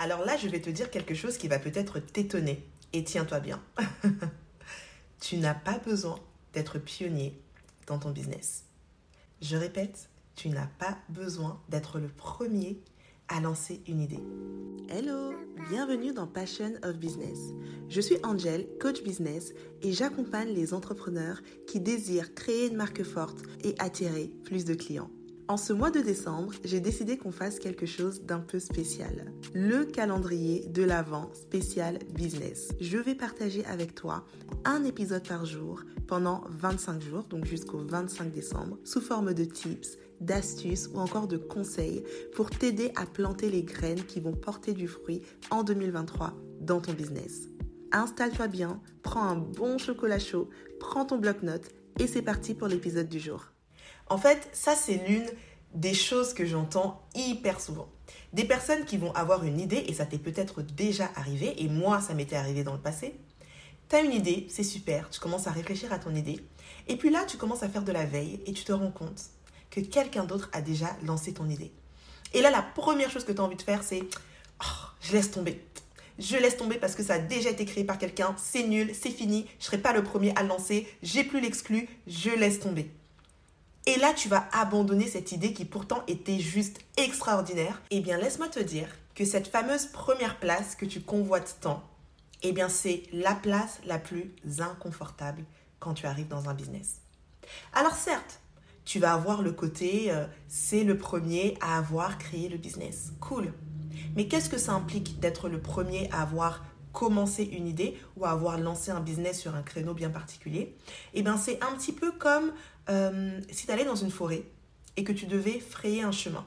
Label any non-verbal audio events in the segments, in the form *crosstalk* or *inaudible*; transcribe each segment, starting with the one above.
Alors là, je vais te dire quelque chose qui va peut-être t'étonner. Et tiens-toi bien. *laughs* tu n'as pas besoin d'être pionnier dans ton business. Je répète, tu n'as pas besoin d'être le premier à lancer une idée. Hello, bienvenue dans Passion of Business. Je suis Angel, coach business, et j'accompagne les entrepreneurs qui désirent créer une marque forte et attirer plus de clients. En ce mois de décembre, j'ai décidé qu'on fasse quelque chose d'un peu spécial. Le calendrier de l'Avent spécial business. Je vais partager avec toi un épisode par jour pendant 25 jours, donc jusqu'au 25 décembre, sous forme de tips, d'astuces ou encore de conseils pour t'aider à planter les graines qui vont porter du fruit en 2023 dans ton business. Installe-toi bien, prends un bon chocolat chaud, prends ton bloc-notes et c'est parti pour l'épisode du jour. En fait, ça c'est l'une des choses que j'entends hyper souvent. Des personnes qui vont avoir une idée, et ça t'est peut-être déjà arrivé, et moi ça m'était arrivé dans le passé. Tu as une idée, c'est super, tu commences à réfléchir à ton idée, et puis là tu commences à faire de la veille et tu te rends compte que quelqu'un d'autre a déjà lancé ton idée. Et là la première chose que tu as envie de faire c'est oh, je laisse tomber. Je laisse tomber parce que ça a déjà été créé par quelqu'un, c'est nul, c'est fini, je ne serai pas le premier à le lancer, j'ai plus l'exclu, je laisse tomber. Et là, tu vas abandonner cette idée qui pourtant était juste extraordinaire. Eh bien, laisse-moi te dire que cette fameuse première place que tu convoites tant, eh bien, c'est la place la plus inconfortable quand tu arrives dans un business. Alors certes, tu vas avoir le côté euh, c'est le premier à avoir créé le business. Cool. Mais qu'est-ce que ça implique d'être le premier à avoir commencé une idée ou à avoir lancé un business sur un créneau bien particulier Eh bien, c'est un petit peu comme euh, si tu allais dans une forêt et que tu devais frayer un chemin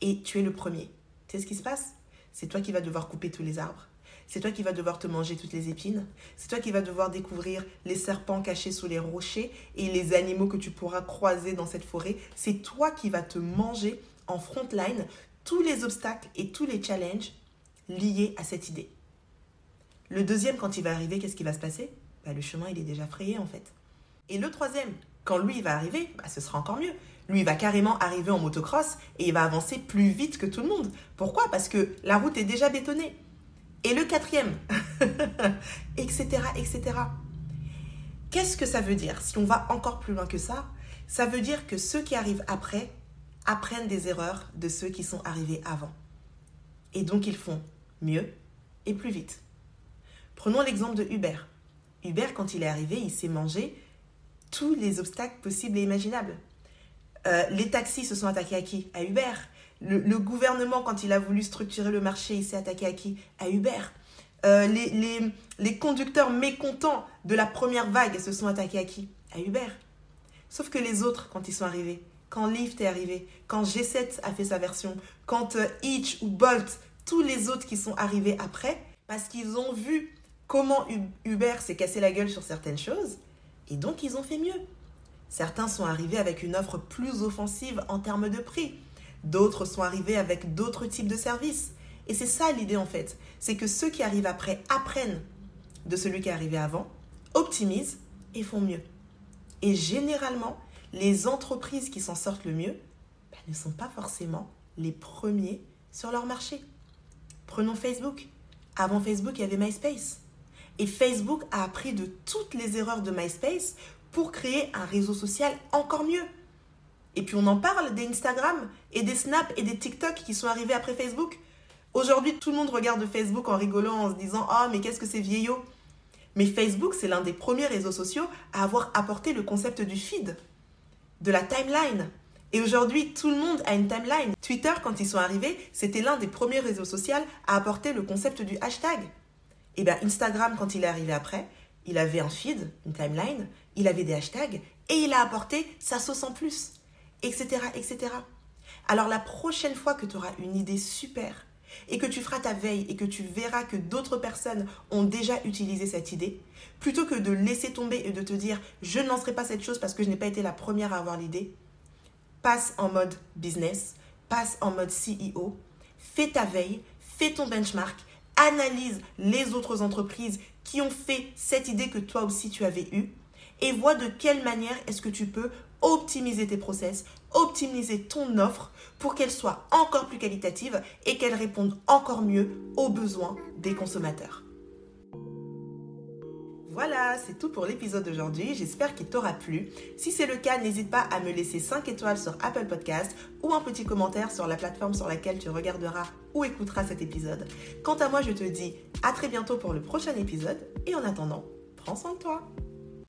et tu es le premier, tu sais ce qui se passe? C'est toi qui vas devoir couper tous les arbres. C'est toi qui vas devoir te manger toutes les épines. C'est toi qui vas devoir découvrir les serpents cachés sous les rochers et les animaux que tu pourras croiser dans cette forêt. C'est toi qui vas te manger en front line tous les obstacles et tous les challenges liés à cette idée. Le deuxième, quand il va arriver, qu'est-ce qui va se passer? Bah, Le chemin, il est déjà frayé en fait. Et le troisième, quand lui, va arriver, bah, ce sera encore mieux. Lui, va carrément arriver en motocross et il va avancer plus vite que tout le monde. Pourquoi? Parce que la route est déjà bétonnée. Et le quatrième, *laughs* etc., etc. Qu'est-ce que ça veut dire? Si on va encore plus loin que ça, ça veut dire que ceux qui arrivent après apprennent des erreurs de ceux qui sont arrivés avant. Et donc ils font mieux et plus vite. Prenons l'exemple de Hubert. Hubert, quand il est arrivé, il s'est mangé tous les obstacles possibles et imaginables. Euh, les taxis se sont attaqués à qui? À Uber. Le, gouvernement, quand il a voulu structurer le marché, il s'est attaqué à qui? À Uber. Euh, les, les, conducteurs mécontents de la première vague se sont attaqués à qui? À Uber. Sauf que les autres, quand ils sont arrivés, quand Lyft est arrivé, quand G7 a fait sa version, quand euh, Hitch ou Bolt, tous les autres qui sont arrivés après, parce qu'ils ont vu comment Uber s'est cassé la gueule sur certaines choses, et donc, ils ont fait mieux. Certains sont arrivés avec une offre plus offensive en termes de prix. D'autres sont arrivés avec d'autres types de services. Et c'est ça l'idée en fait. C'est que ceux qui arrivent après apprennent de celui qui est arrivé avant, optimisent et font mieux. Et généralement, les entreprises qui s'en sortent le mieux ben, ne sont pas forcément les premiers sur leur marché. Prenons Facebook. Avant Facebook, il y avait MySpace. Et Facebook a appris de toutes les erreurs de MySpace pour créer un réseau social encore mieux. Et puis on en parle des Instagram et des Snap et des TikTok qui sont arrivés après Facebook. Aujourd'hui, tout le monde regarde Facebook en rigolant, en se disant Oh, mais qu'est-ce que c'est vieillot Mais Facebook, c'est l'un des premiers réseaux sociaux à avoir apporté le concept du feed, de la timeline. Et aujourd'hui, tout le monde a une timeline. Twitter, quand ils sont arrivés, c'était l'un des premiers réseaux sociaux à apporter le concept du hashtag. Et eh bien Instagram, quand il est arrivé après, il avait un feed, une timeline, il avait des hashtags et il a apporté sa sauce en plus, etc., etc. Alors la prochaine fois que tu auras une idée super et que tu feras ta veille et que tu verras que d'autres personnes ont déjà utilisé cette idée, plutôt que de laisser tomber et de te dire je ne lancerai pas cette chose parce que je n'ai pas été la première à avoir l'idée, passe en mode business, passe en mode CEO, fais ta veille, fais ton benchmark analyse les autres entreprises qui ont fait cette idée que toi aussi tu avais eue et vois de quelle manière est-ce que tu peux optimiser tes process, optimiser ton offre pour qu'elle soit encore plus qualitative et qu'elle réponde encore mieux aux besoins des consommateurs. Voilà, c'est tout pour l'épisode d'aujourd'hui. J'espère qu'il t'aura plu. Si c'est le cas, n'hésite pas à me laisser 5 étoiles sur Apple Podcast ou un petit commentaire sur la plateforme sur laquelle tu regarderas ou écouteras cet épisode. Quant à moi, je te dis à très bientôt pour le prochain épisode et en attendant, prends soin de toi.